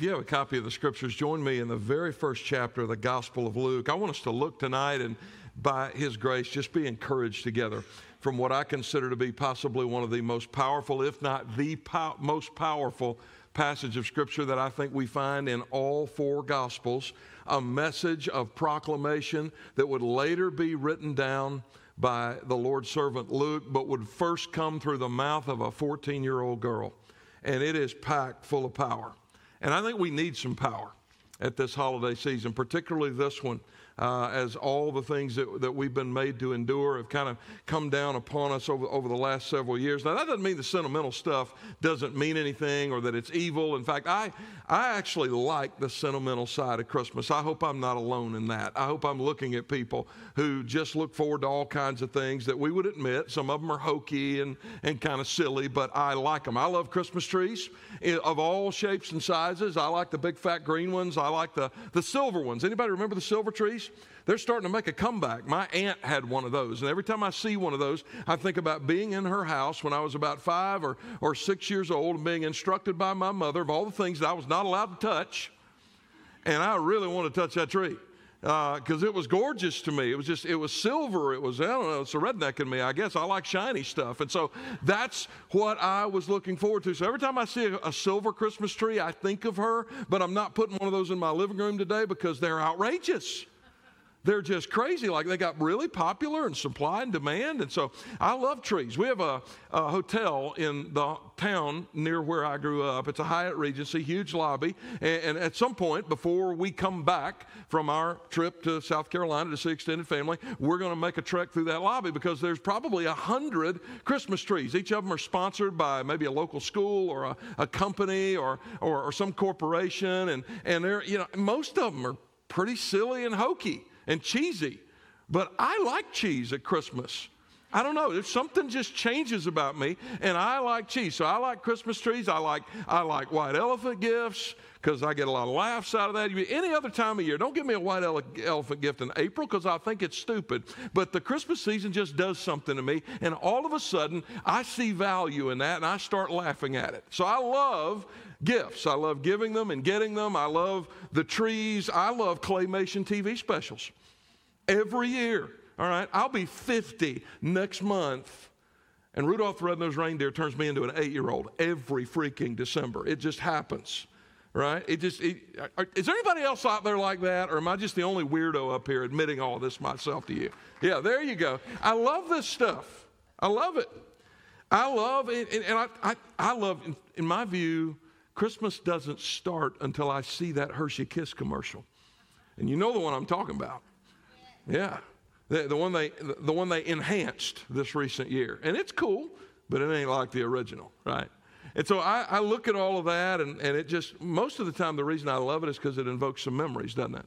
If you have a copy of the scriptures, join me in the very first chapter of the Gospel of Luke. I want us to look tonight and, by His grace, just be encouraged together from what I consider to be possibly one of the most powerful, if not the pow- most powerful passage of Scripture that I think we find in all four Gospels. A message of proclamation that would later be written down by the Lord's servant Luke, but would first come through the mouth of a 14 year old girl. And it is packed full of power. And I think we need some power at this holiday season, particularly this one uh, as all the things that, that we've been made to endure have kind of come down upon us over, over the last several years. Now, that doesn't mean the sentimental stuff doesn't mean anything or that it's evil. In fact, I, I actually like the sentimental side of Christmas. I hope I'm not alone in that. I hope I'm looking at people who just look forward to all kinds of things that we would admit. Some of them are hokey and, and kind of silly, but I like them. I love Christmas trees of all shapes and sizes. I like the big fat green ones. I like the, the silver ones. Anybody remember the silver trees? They're starting to make a comeback. My aunt had one of those. And every time I see one of those, I think about being in her house when I was about five or, or six years old and being instructed by my mother of all the things that I was not allowed to touch. And I really want to touch that tree because uh, it was gorgeous to me. It was just, it was silver. It was, I don't know, it's a redneck in me, I guess. I like shiny stuff. And so that's what I was looking forward to. So every time I see a, a silver Christmas tree, I think of her, but I'm not putting one of those in my living room today because they're outrageous they're just crazy. Like they got really popular and supply and demand. And so I love trees. We have a, a, hotel in the town near where I grew up. It's a Hyatt Regency, huge lobby. And, and at some point, before we come back from our trip to South Carolina to see extended family, we're going to make a trek through that lobby because there's probably a hundred Christmas trees. Each of them are sponsored by maybe a local school or a, a company or, or, or some corporation. And, and they're, you know, most of them are pretty silly and hokey and cheesy. But I like cheese at Christmas. I don't know. There's something just changes about me, and I like cheese. So I like Christmas trees. I like I like white elephant gifts because I get a lot of laughs out of that. Any other time of year, don't give me a white ele- elephant gift in April because I think it's stupid. But the Christmas season just does something to me, and all of a sudden I see value in that, and I start laughing at it. So I love gifts. I love giving them and getting them. I love the trees. I love claymation TV specials every year. All right, I'll be 50 next month. And Rudolph the Red-Nosed Reindeer turns me into an eight-year-old every freaking December. It just happens, right? It just—is uh, there anybody else out there like that, or am I just the only weirdo up here admitting all this myself to you? Yeah, there you go. I love this stuff. I love it. I love it, and, and I, I, I love, in, in my view, Christmas doesn't start until I see that Hershey Kiss commercial, and you know the one I'm talking about. Yeah. The, the, one they, the one they enhanced this recent year. And it's cool, but it ain't like the original, right? And so I, I look at all of that, and, and it just, most of the time, the reason I love it is because it invokes some memories, doesn't it?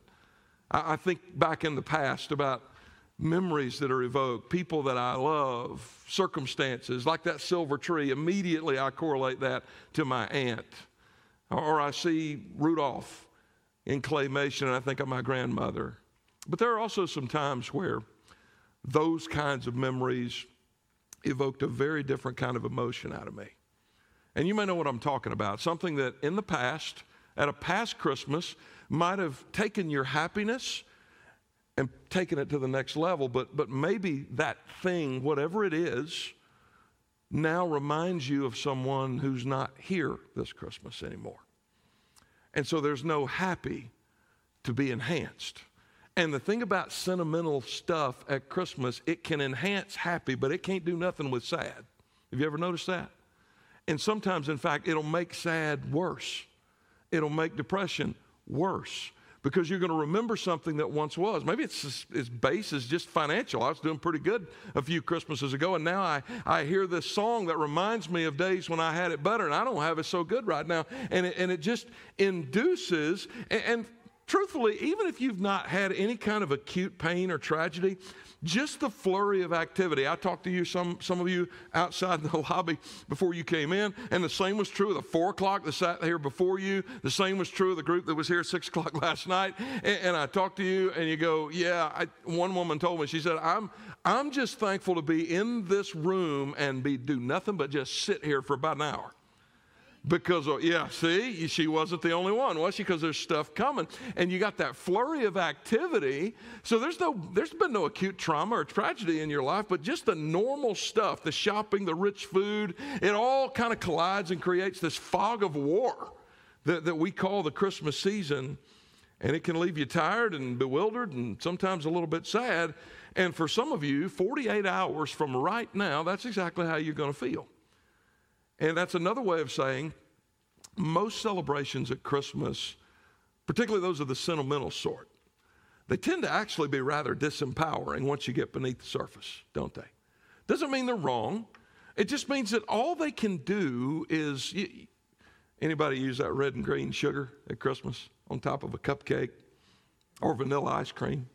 I, I think back in the past about memories that are evoked, people that I love, circumstances, like that silver tree. Immediately I correlate that to my aunt. Or I see Rudolph in claymation, and I think of my grandmother. But there are also some times where those kinds of memories evoked a very different kind of emotion out of me. And you may know what I'm talking about. Something that in the past, at a past Christmas, might have taken your happiness and taken it to the next level, but, but maybe that thing, whatever it is, now reminds you of someone who's not here this Christmas anymore. And so there's no happy to be enhanced. And the thing about sentimental stuff at Christmas, it can enhance happy, but it can't do nothing with sad. Have you ever noticed that? And sometimes, in fact, it'll make sad worse. It'll make depression worse because you're going to remember something that once was. Maybe it's its base is just financial. I was doing pretty good a few Christmases ago, and now I, I hear this song that reminds me of days when I had it better, and I don't have it so good right now. And it, and it just induces, and, and truthfully, even if you've not had any kind of acute pain or tragedy, just the flurry of activity. I talked to you, some, some of you outside the lobby before you came in, and the same was true of the four o'clock that sat here before you. The same was true of the group that was here at six o'clock last night. And, and I talked to you, and you go, Yeah, I, one woman told me, she said, I'm, I'm just thankful to be in this room and be do nothing but just sit here for about an hour. Because, of, yeah, see, she wasn't the only one, was she? Because there's stuff coming. And you got that flurry of activity. So there's no, there's been no acute trauma or tragedy in your life, but just the normal stuff, the shopping, the rich food, it all kind of collides and creates this fog of war that, that we call the Christmas season. And it can leave you tired and bewildered and sometimes a little bit sad. And for some of you, 48 hours from right now, that's exactly how you're going to feel. And that's another way of saying most celebrations at Christmas, particularly those of the sentimental sort, they tend to actually be rather disempowering once you get beneath the surface, don't they? Doesn't mean they're wrong. It just means that all they can do is anybody use that red and green sugar at Christmas on top of a cupcake or vanilla ice cream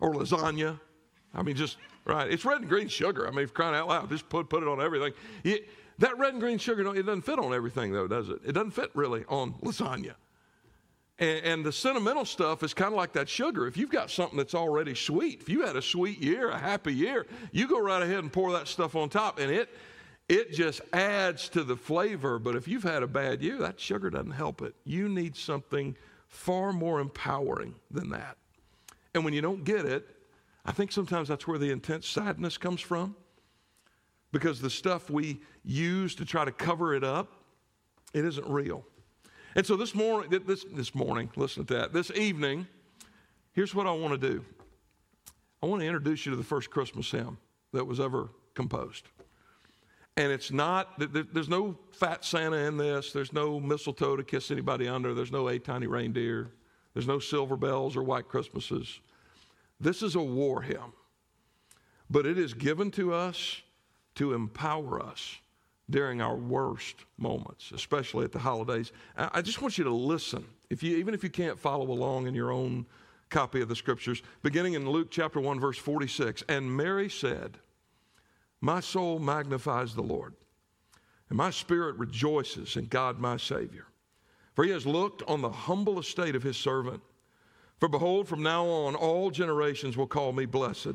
or lasagna? I mean, just right. It's red and green sugar. I mean, if crying out loud, just put, put it on everything. That red and green sugar, it doesn't fit on everything, though, does it? It doesn't fit really on lasagna. And, and the sentimental stuff is kind of like that sugar. If you've got something that's already sweet, if you had a sweet year, a happy year, you go right ahead and pour that stuff on top, and it it just adds to the flavor. But if you've had a bad year, that sugar doesn't help it. You need something far more empowering than that. And when you don't get it, I think sometimes that's where the intense sadness comes from because the stuff we use to try to cover it up, it isn't real. And so this morning, this, this morning, listen to that. This evening, here's what I want to do. I want to introduce you to the first Christmas hymn that was ever composed. And it's not, there's no fat Santa in this. There's no mistletoe to kiss anybody under. There's no eight tiny reindeer. There's no silver bells or white Christmases. This is a war hymn. But it is given to us to empower us during our worst moments, especially at the holidays. I just want you to listen. If you, even if you can't follow along in your own copy of the scriptures, beginning in Luke chapter 1, verse 46. And Mary said, My soul magnifies the Lord, and my spirit rejoices in God my Savior. For he has looked on the humble estate of his servant. For behold, from now on, all generations will call me blessed.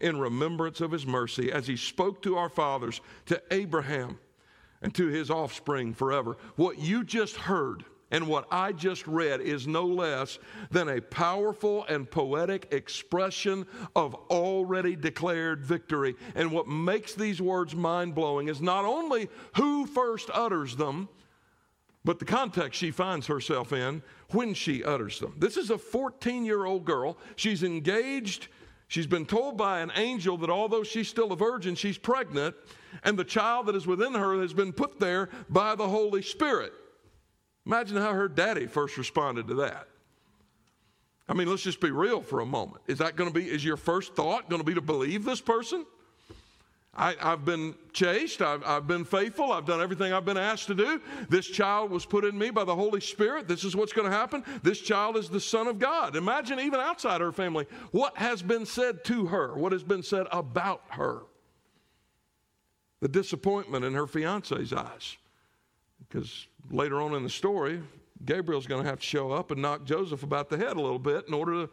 in remembrance of his mercy as he spoke to our fathers, to Abraham, and to his offspring forever. What you just heard and what I just read is no less than a powerful and poetic expression of already declared victory. And what makes these words mind blowing is not only who first utters them, but the context she finds herself in when she utters them. This is a 14 year old girl. She's engaged She's been told by an angel that although she's still a virgin, she's pregnant, and the child that is within her has been put there by the Holy Spirit. Imagine how her daddy first responded to that. I mean, let's just be real for a moment. Is that going to be, is your first thought going to be to believe this person? I, have been chaste. I've, I've, been faithful. I've done everything I've been asked to do. This child was put in me by the Holy Spirit. This is what's going to happen. This child is the Son of God. Imagine, even outside her family, what has been said to her, what has been said about her. The disappointment in her fiance's eyes. Because later on in the story, Gabriel's going to have to show up and knock Joseph about the head a little bit in order to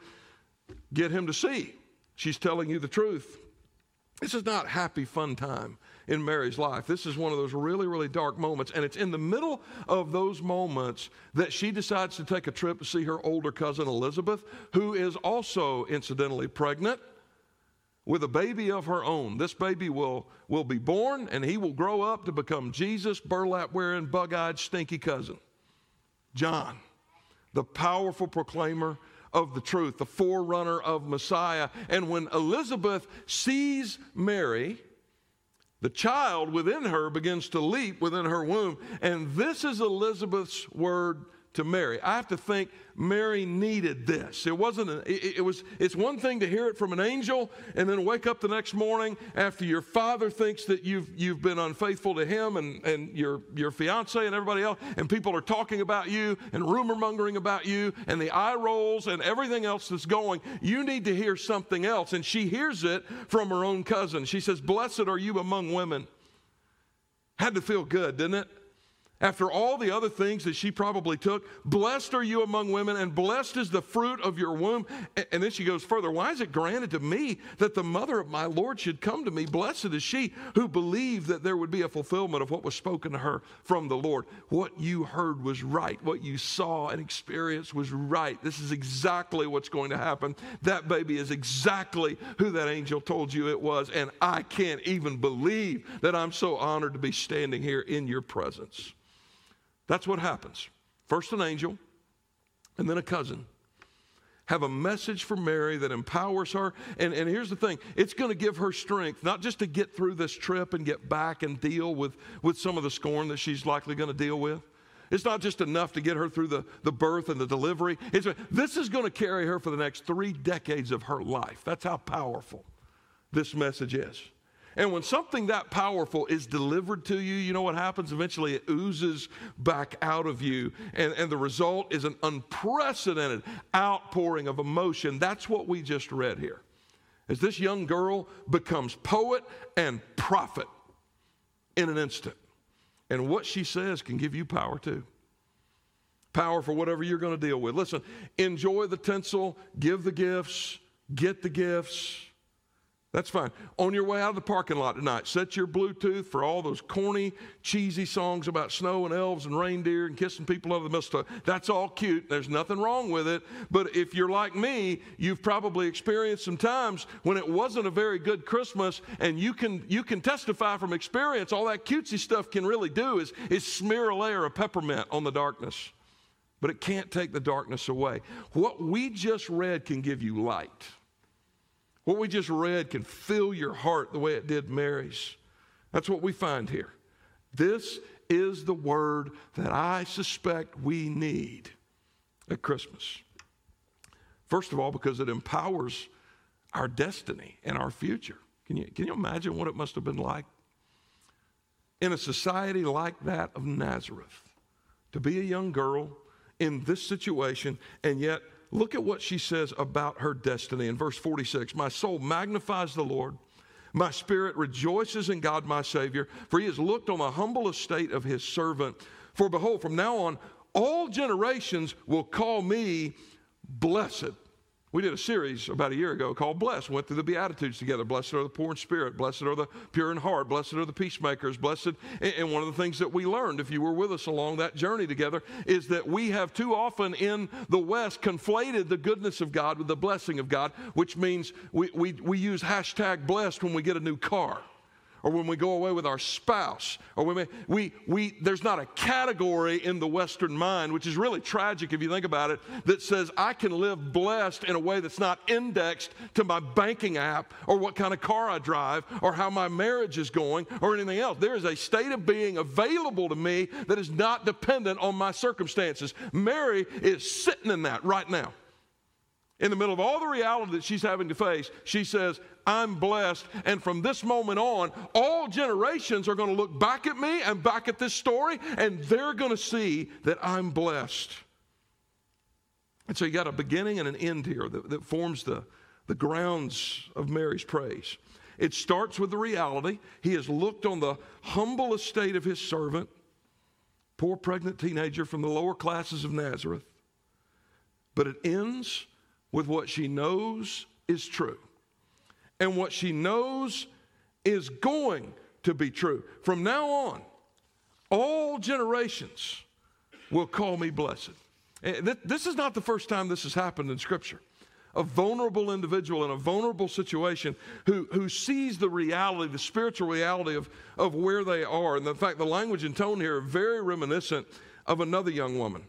get him to see. She's telling you the truth. This is not happy, fun time in Mary's life. This is one of those really, really dark moments. And it's in the middle of those moments that she decides to take a trip to see her older cousin Elizabeth, who is also incidentally pregnant with a baby of her own. This baby will, will be born and he will grow up to become Jesus' burlap wearing, bug eyed, stinky cousin, John, the powerful proclaimer of the truth, the forerunner of Messiah. And when Elizabeth sees Mary, the child within her begins to leap within her womb. And this is Elizabeth's word to Mary. I have to think Mary needed this. It wasn't, a, it, it, was, it's one thing to hear it from an angel and then wake up the next morning after your father thinks that you've, you've been unfaithful to him and, and your, your fiance and everybody else, and people are talking about you and rumor mongering about you and the eye rolls and everything else that's going. You need to hear something else. And she hears it from her own cousin. She says, Blessed are you among women. Had to feel good, didn't it? After all the other things that she probably took, blessed are you among women, and blessed is the fruit of your womb. And then she goes further, Why is it granted to me that the mother of my Lord should come to me? Blessed is she who believed that there would be a fulfillment of what was spoken to her from the Lord. What you heard was right. What you saw and experienced was right. This is exactly what's going to happen. That baby is exactly who that angel told you it was. And I can't even believe that I'm so honored to be standing here in your presence. That's what happens. First an angel, and then a cousin. Have a message for Mary that empowers her. And, and here's the thing it's going to give her strength, not just to get through this trip and get back and deal with, with some of the scorn that she's likely going to deal with. It's not just enough to get her through the, the birth and the delivery. It's, this is going to carry her for the next three decades of her life. That's how powerful this message is. And when something that powerful is delivered to you, you know what happens? Eventually it oozes back out of you. And, and the result is an unprecedented outpouring of emotion. That's what we just read here. As this young girl becomes poet and prophet in an instant. And what she says can give you power too. Power for whatever you're going to deal with. Listen, enjoy the tinsel, give the gifts, get the gifts that's fine. On your way out of the parking lot tonight, set your Bluetooth for all those corny, cheesy songs about snow and elves and reindeer and kissing people over the mistletoe. That's all cute. There's nothing wrong with it. But if you're like me, you've probably experienced some times when it wasn't a very good Christmas, and you can you can testify from experience. All that cutesy stuff can really do is is smear a layer of peppermint on the darkness, but it can't take the darkness away. What we just read can give you light. What we just read can fill your heart the way it did Mary's. That's what we find here. This is the word that I suspect we need at Christmas. First of all, because it empowers our destiny and our future. Can you, can you imagine what it must have been like? In a society like that of Nazareth, to be a young girl in this situation and yet Look at what she says about her destiny in verse 46. My soul magnifies the Lord. My spirit rejoices in God my Savior, for he has looked on the humble estate of his servant. For behold, from now on, all generations will call me blessed. We did a series about a year ago called Blessed. Went through the Beatitudes together. Blessed are the poor in spirit. Blessed are the pure in heart. Blessed are the peacemakers. Blessed. And one of the things that we learned, if you were with us along that journey together, is that we have too often in the West conflated the goodness of God with the blessing of God, which means we, we, we use hashtag blessed when we get a new car or when we go away with our spouse, or when we, we, we, there's not a category in the Western mind, which is really tragic if you think about it, that says I can live blessed in a way that's not indexed to my banking app, or what kind of car I drive, or how my marriage is going, or anything else. There is a state of being available to me that is not dependent on my circumstances. Mary is sitting in that right now in the middle of all the reality that she's having to face, she says, I'm blessed. And from this moment on, all generations are going to look back at me and back at this story, and they're going to see that I'm blessed. And so you got a beginning and an end here that, that forms the, the grounds of Mary's praise. It starts with the reality. He has looked on the humble estate of his servant, poor pregnant teenager from the lower classes of Nazareth. But it ends with what she knows is true. And what she knows is going to be true. From now on, all generations will call me blessed. Eh, this is not the first time this has happened in Scripture. A vulnerable individual in a vulnerable situation who, who sees the reality, the spiritual reality of, of where they are. And in fact, the language and tone here are very reminiscent of another young woman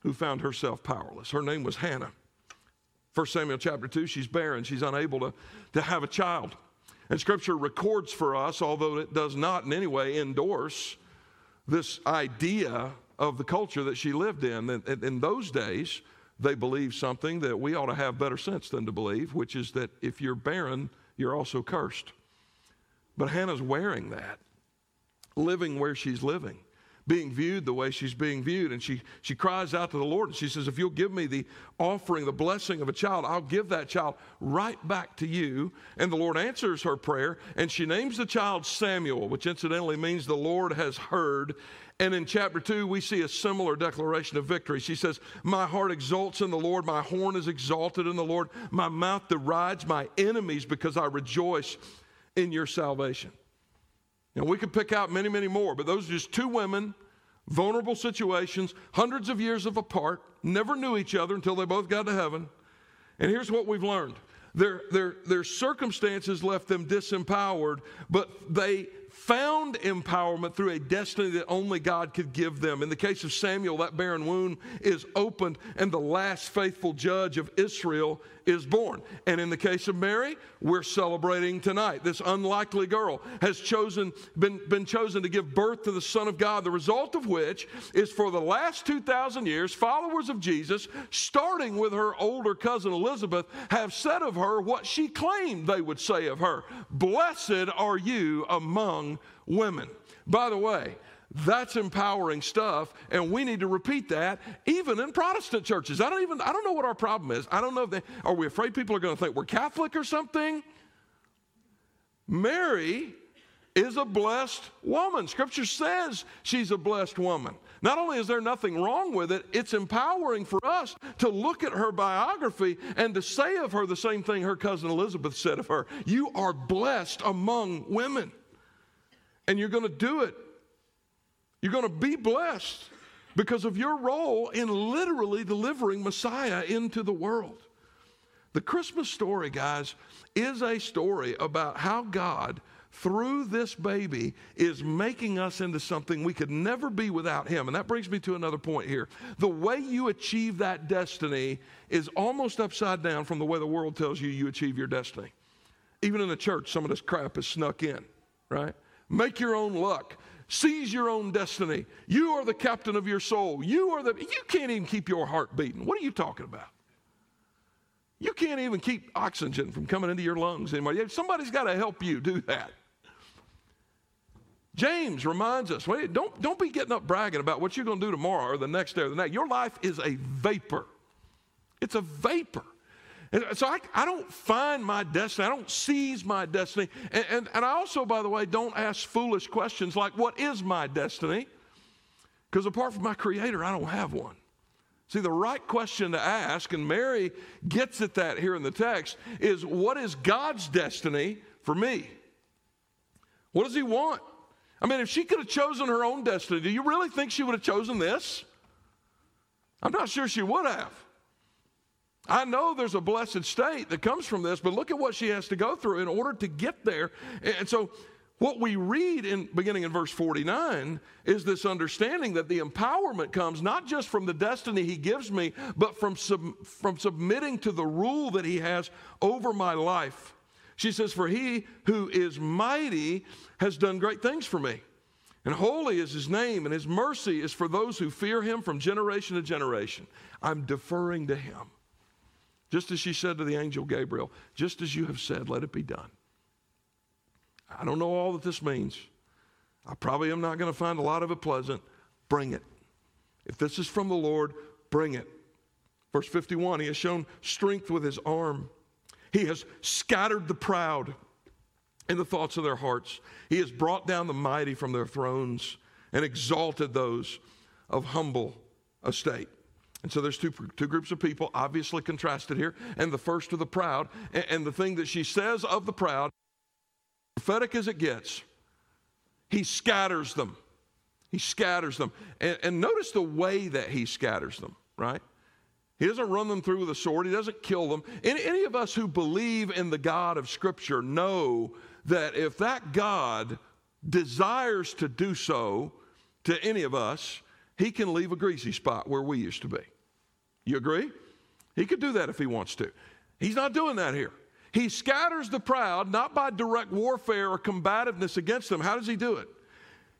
who found herself powerless. Her name was Hannah. 1 Samuel chapter 2, she's barren. She's unable to, to have a child. And Scripture records for us, although it does not in any way endorse this idea of the culture that she lived in. In, in those days, they believed something that we ought to have better sense than to believe, which is that if you're barren, you're also cursed. But Hannah's wearing that, living where she's living being viewed the way she's being viewed. And she, she cries out to the Lord and she says, If you'll give me the offering, the blessing of a child, I'll give that child right back to you. And the Lord answers her prayer and she names the child Samuel, which incidentally means the Lord has heard. And in chapter 2, we see a similar declaration of victory. She says, My heart exults in the Lord, my horn is exalted in the Lord, my mouth derides my enemies because I rejoice in your salvation. And we could pick out many, many more, but those are just two women, vulnerable situations, hundreds of years of apart, never knew each other until they both got to heaven. And here's what we've learned their, their, their circumstances left them disempowered, but they found empowerment through a destiny that only God could give them. In the case of Samuel, that barren womb is opened, and the last faithful judge of Israel is born. And in the case of Mary, we're celebrating tonight. This unlikely girl has chosen, been, been chosen to give birth to the Son of God, the result of which is for the last 2,000 years, followers of Jesus, starting with her older cousin Elizabeth, have said of her what she claimed they would say of her Blessed are you among women. By the way, that's empowering stuff, and we need to repeat that even in Protestant churches. I don't even I don't know what our problem is. I don't know if they are we afraid people are going to think we're Catholic or something. Mary is a blessed woman. Scripture says she's a blessed woman. Not only is there nothing wrong with it, it's empowering for us to look at her biography and to say of her the same thing her cousin Elizabeth said of her You are blessed among women and you're going to do it. You're going to be blessed because of your role in literally delivering Messiah into the world. The Christmas story, guys, is a story about how God, through this baby, is making us into something we could never be without Him. And that brings me to another point here. The way you achieve that destiny is almost upside down from the way the world tells you you achieve your destiny. Even in the church, some of this crap is snuck in, right? Make your own luck. Seize your own destiny. You are the captain of your soul. You are the you can't even keep your heart beating. What are you talking about? You can't even keep oxygen from coming into your lungs anymore. Somebody's got to help you do that. James reminds us, wait, don't, don't be getting up bragging about what you're going to do tomorrow or the next day or the next. Your life is a vapor. It's a vapor. So I, I don't find my destiny, I don't seize my destiny. And, and, and I also, by the way, don't ask foolish questions like, What is my destiny? Because apart from my Creator, I don't have one. See, the right question to ask, and Mary gets at that here in the text, is what is God's destiny for me? What does He want? I mean, if she could have chosen her own destiny, do you really think she would have chosen this? I'm not sure she would have. I know there's a blessed state that comes from this, but look at what she has to go through in order to get there. And so, what we read in beginning in verse 49 is this understanding that the empowerment comes not just from the destiny he gives me, but from, sub, from submitting to the rule that he has over my life. She says, For he who is mighty has done great things for me. And holy is his name, and his mercy is for those who fear him from generation to generation. I'm deferring to him. Just as she said to the angel Gabriel, just as you have said, let it be done. I don't know all that this means. I probably am not going to find a lot of it pleasant. Bring it. If this is from the Lord, bring it. Verse 51 He has shown strength with his arm, he has scattered the proud in the thoughts of their hearts. He has brought down the mighty from their thrones and exalted those of humble estate. And so there's two, two groups of people, obviously contrasted here. And the first are the proud. And, and the thing that she says of the proud prophetic as it gets, he scatters them. He scatters them. And, and, notice the way that he scatters them, right? He doesn't run them through with a sword, he doesn't kill them. Any, any of us who believe in the God of Scripture know that if that God desires to do so to any of us, he can leave a greasy spot where we used to be. You agree? He could do that if he wants to. He's not doing that here. He scatters the proud not by direct warfare or combativeness against them. How does he do it?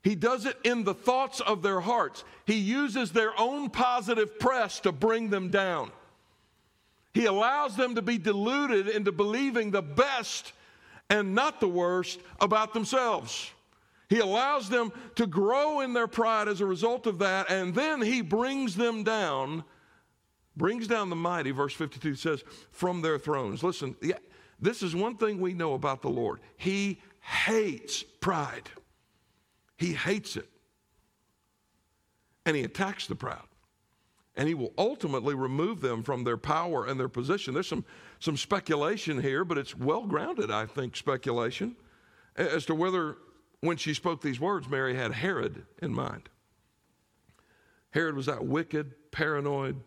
He does it in the thoughts of their hearts. He uses their own positive press to bring them down. He allows them to be deluded into believing the best and not the worst about themselves. He allows them to grow in their pride as a result of that, and then he brings them down, brings down the mighty, verse 52 says, from their thrones. Listen, yeah, this is one thing we know about the Lord. He hates pride. He hates it. And he attacks the proud. And he will ultimately remove them from their power and their position. There's some, some speculation here, but it's well grounded, I think, speculation as to whether when she spoke these words, Mary had Herod in mind. Herod was that wicked, paranoid,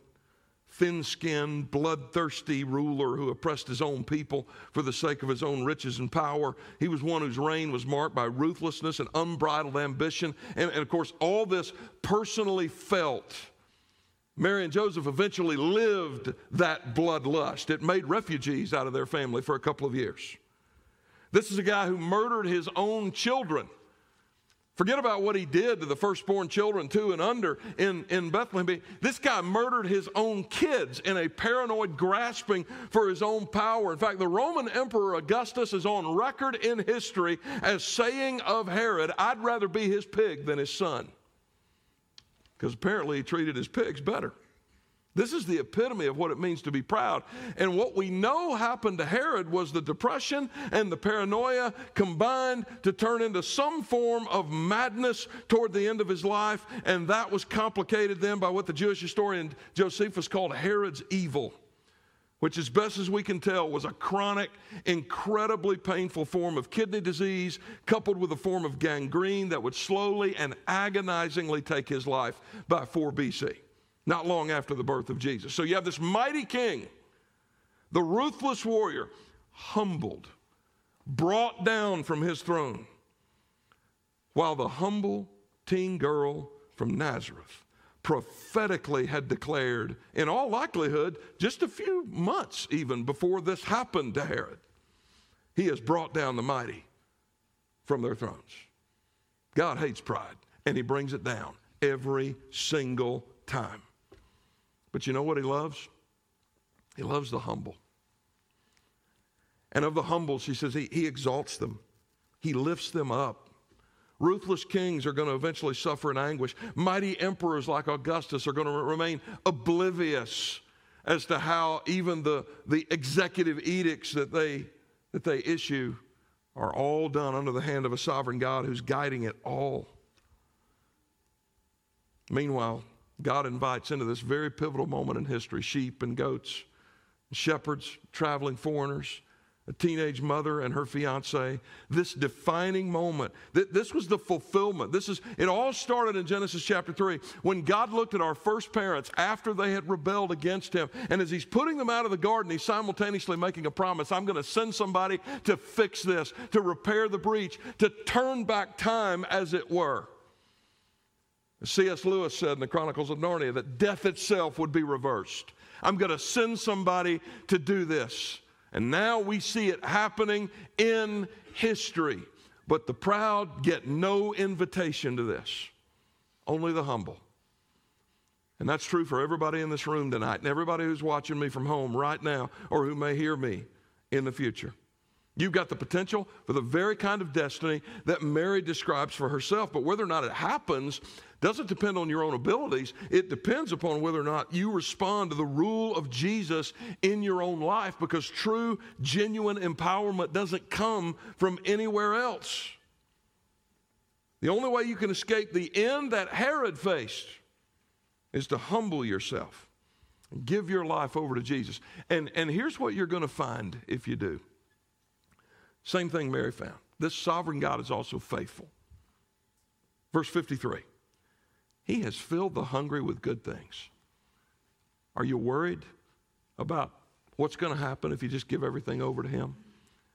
thin skinned, bloodthirsty ruler who oppressed his own people for the sake of his own riches and power. He was one whose reign was marked by ruthlessness and unbridled ambition. And, and, of course, all this personally felt. Mary and Joseph eventually lived that bloodlust. It made refugees out of their family for a couple of years. This is a guy who murdered his own children. Forget about what he did to the firstborn children, two and under, in, in Bethlehem. This guy murdered his own kids in a paranoid grasping for his own power. In fact, the Roman Emperor Augustus is on record in history as saying of Herod, I'd rather be his pig than his son. Because apparently he treated his pigs better. This is the epitome of what it means to be proud. And what we know happened to Herod was the depression and the paranoia combined to turn into some form of madness toward the end of his life. And that was complicated then by what the Jewish historian Josephus called Herod's evil, which, as best as we can tell, was a chronic, incredibly painful form of kidney disease coupled with a form of gangrene that would slowly and agonizingly take his life by 4 BC not long after the birth of Jesus. So you have this mighty king, the ruthless warrior, humbled, brought down from his throne, while the humble teen girl from Nazareth prophetically had declared, in all likelihood, just a few months even before this happened to Herod, he has brought down the mighty from their thrones. God hates pride, and he brings it down every single time. But you know what he loves? He loves the humble. And of the humble, she says, he, he exalts them, he lifts them up. Ruthless kings are going to eventually suffer in anguish. Mighty emperors like Augustus are going to remain oblivious as to how even the, the executive edicts that they, that they issue are all done under the hand of a sovereign God who's guiding it all. Meanwhile, God invites into this very pivotal moment in history sheep and goats, shepherds, traveling foreigners, a teenage mother and her fiance. This defining moment. This was the fulfillment. This is it all started in Genesis chapter 3 when God looked at our first parents after they had rebelled against him. And as he's putting them out of the garden, he's simultaneously making a promise. I'm going to send somebody to fix this, to repair the breach, to turn back time as it were. C.S. Lewis said in the Chronicles of Narnia that death itself would be reversed. I'm going to send somebody to do this. And now we see it happening in history. But the proud get no invitation to this, only the humble. And that's true for everybody in this room tonight and everybody who's watching me from home right now or who may hear me in the future. You've got the potential for the very kind of destiny that Mary describes for herself, but whether or not it happens doesn't depend on your own abilities. It depends upon whether or not you respond to the rule of Jesus in your own life because true, genuine empowerment doesn't come from anywhere else. The only way you can escape the end that Herod faced is to humble yourself and give your life over to Jesus. And, and here's what you're going to find if you do. Same thing Mary found. this sovereign God is also faithful. Verse 53 He has filled the hungry with good things. Are you worried about what's going to happen if you just give everything over to Him?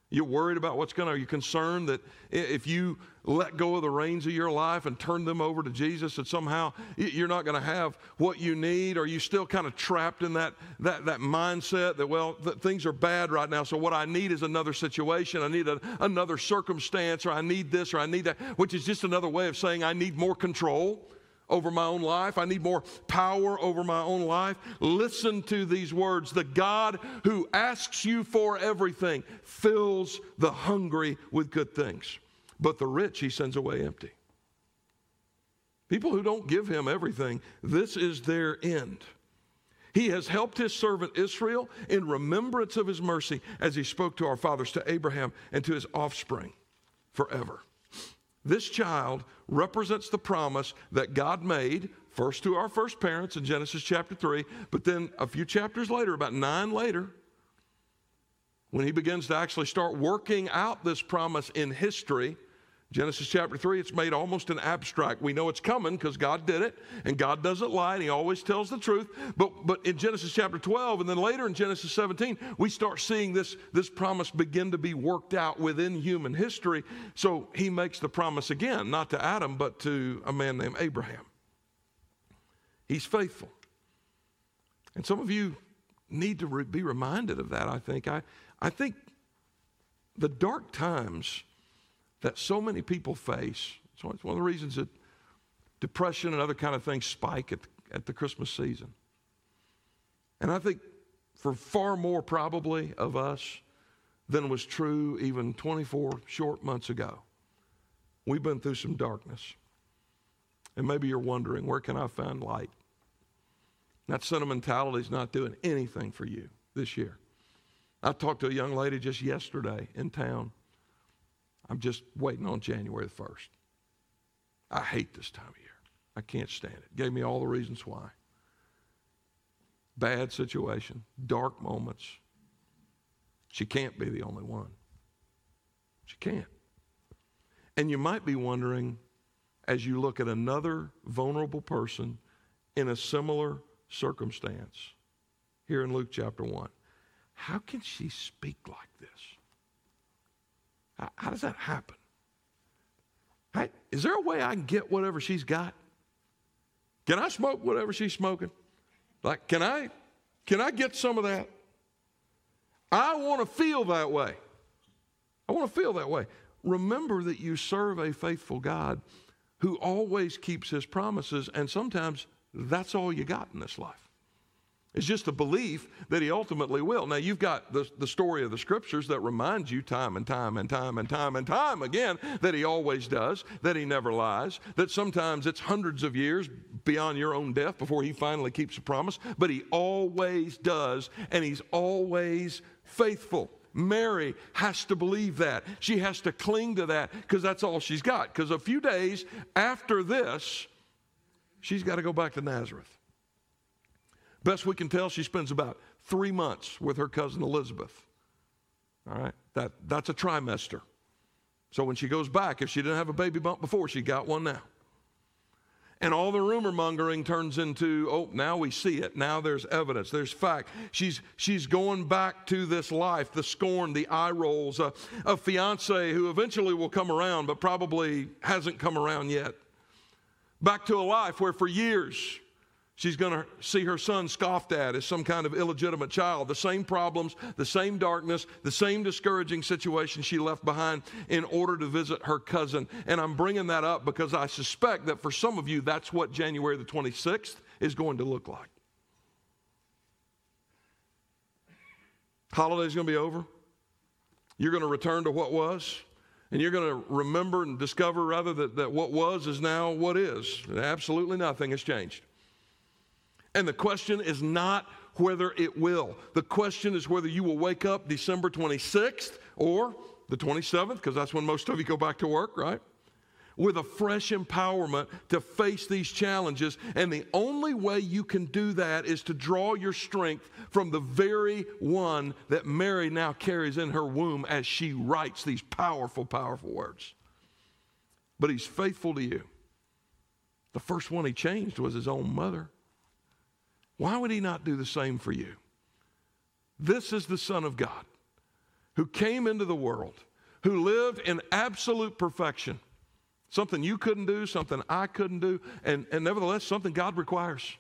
You're worried about what's going to, are you concerned that if you let go of the reins of your life and turn them over to Jesus, that somehow you're not going to have what you need? Are you still kind of trapped in that, that, that mindset that, well, things are bad right now, so what I need is another situation, I need a, another circumstance, or I need this, or I need that, which is just another way of saying I need more control over my own life. I need more power over my own life. Listen to these words. The God who asks you for everything fills the hungry with good things, but the rich he sends away empty. People who don't give him everything, this is their end. He has helped his servant Israel in remembrance of his mercy as he spoke to our fathers, to Abraham, and to his offspring forever. This child represents the promise that God made first to our first parents in Genesis chapter 3, but then a few chapters later, about nine later, when he begins to actually start working out this promise in history, Genesis chapter 3, it's made almost an abstract. We know it's coming because God did it, and God doesn't lie, and He always tells the truth. But, but in Genesis chapter 12, and then later in Genesis 17, we start seeing this, this promise begin to be worked out within human history. So He makes the promise again, not to Adam, but to a man named Abraham. He's faithful. And some of you need to re- be reminded of that, I think. I, I think the dark times that so many people face. So it's one of the reasons that depression and other kind of things spike at, at the Christmas season. And I think for far more probably of us than was true even 24 short months ago, we've been through some darkness. And maybe you're wondering, where can I find light? That sentimentality is not doing anything for you this year. I talked to a young lady just yesterday in town I'm just waiting on January the 1st. I hate this time of year. I can't stand it. Gave me all the reasons why. Bad situation, dark moments. She can't be the only one. She can't. And you might be wondering, as you look at another vulnerable person in a similar circumstance, here in Luke chapter 1, how can she speak like this? How, does that happen? Hey, is there a way I can get whatever she's got? Can I smoke whatever she's smoking? Like, can I, can I get some of that? I want to feel that way. I want to feel that way. Remember that you serve a faithful God who always keeps his promises, and sometimes that's all you got in this life. It's just a belief that he ultimately will. Now, you've got the, the story of the scriptures that reminds you time and time and time and time and time again that he always does, that he never lies, that sometimes it's hundreds of years beyond your own death before he finally keeps a promise, but he always does, and he's always faithful. Mary has to believe that. She has to cling to that because that's all she's got. Because a few days after this, she's got to go back to Nazareth. Best we can tell, she spends about three months with her cousin Elizabeth. All right, that, that's a trimester. So when she goes back, if she didn't have a baby bump before, she got one now. And all the rumor mongering turns into, oh, now we see it. Now there's evidence. There's fact. She's, she's going back to this life, the scorn, the eye rolls, a, a fiance who eventually will come around, but probably hasn't come around yet. Back to a life where for years She's going to see her son scoffed at as some kind of illegitimate child. The same problems, the same darkness, the same discouraging situation she left behind in order to visit her cousin. And I'm bringing that up because I suspect that for some of you, that's what January the 26th is going to look like. Holiday's going to be over. You're going to return to what was. And you're going to remember and discover, rather, that, that what was is now what is. Absolutely nothing has changed. And the question is not whether it will. The question is whether you will wake up December 26th or the 27th, because that's when most of you go back to work, right? with a fresh empowerment to face these challenges. And the only way you can do that is to draw your strength from the very one that Mary now carries in her womb as she writes these powerful, powerful words. But he's faithful to you. The first one he changed was his own mother. Why would he not do the same for you? This is the Son of God who came into the world, who lived in absolute perfection Something you couldn't do, something I couldn't do, and, and nevertheless, something God requires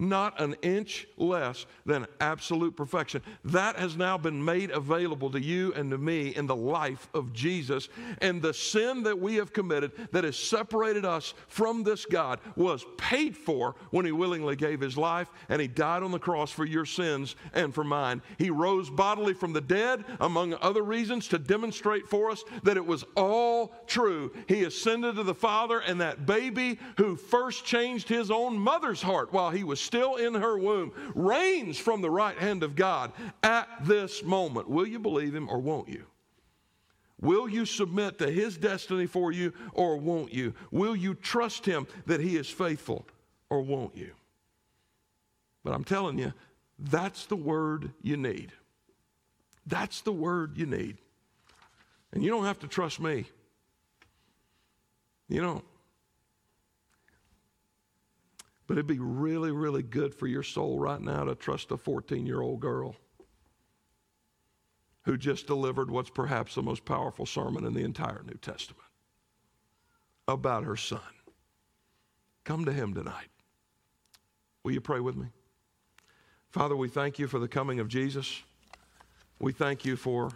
not an inch less than absolute perfection. That has now been made available to you and to me in the life of Jesus. And the sin that we have committed that has separated us from this God was paid for when He willingly gave His life and He died on the cross for your sins and for mine. He rose bodily from the dead, among other reasons, to demonstrate for us that it was all true. He ascended to the Father, and that baby who first changed his own mother's heart while he was still in her womb, reigns from the right hand of God at this moment. Will you believe him or won't you? Will you submit to his destiny for you or won't you? Will you trust him that he is faithful or won't you? But I'm telling you, that's the word you need. That's the word you need. And you don't have to trust me. You don't. But it'd be really, really good for your soul right now to trust a 14 year old girl who just delivered what's perhaps the most powerful sermon in the entire New Testament about her son. Come to him tonight. Will you pray with me? Father, we thank you for the coming of Jesus. We thank you for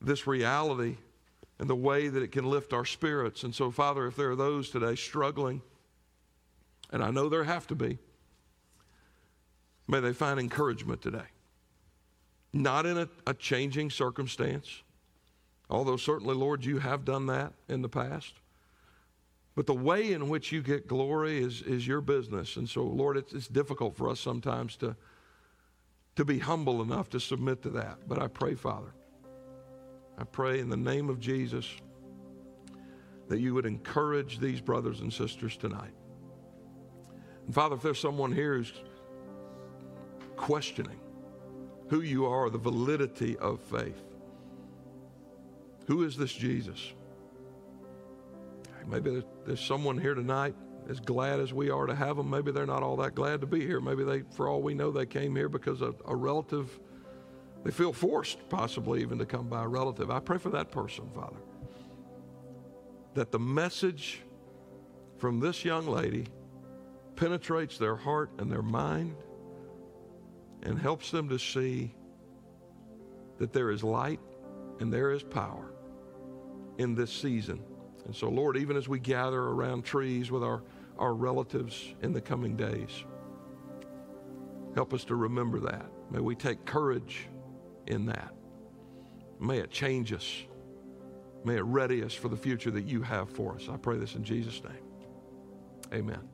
this reality and the way that it can lift our spirits. And so, Father, if there are those today struggling, and I know there have to be, may they find encouragement today. Not in a, a changing circumstance, although certainly, Lord, you have done that in the past. But the way in which you get glory is, is your business. And so, Lord, it's, it's difficult for us sometimes to, to be humble enough to submit to that. But I pray, Father, I pray in the name of Jesus that you would encourage these brothers and sisters tonight. And Father, if there's someone here who's questioning who you are, the validity of faith, who is this Jesus? Maybe there's someone here tonight as glad as we are to have them. Maybe they're not all that glad to be here. Maybe they, for all we know, they came here because a, a relative, they feel forced possibly even to come by a relative. I pray for that person, Father, that the message from this young lady penetrates their heart and their mind and helps them to see that there is light and there is power in this season. And so, Lord, even as we gather around trees with our, our relatives in the coming days, help us to remember that. May we take courage in that. May it change us. May it ready us for the future that you have for us. I pray this in Jesus' name. Amen.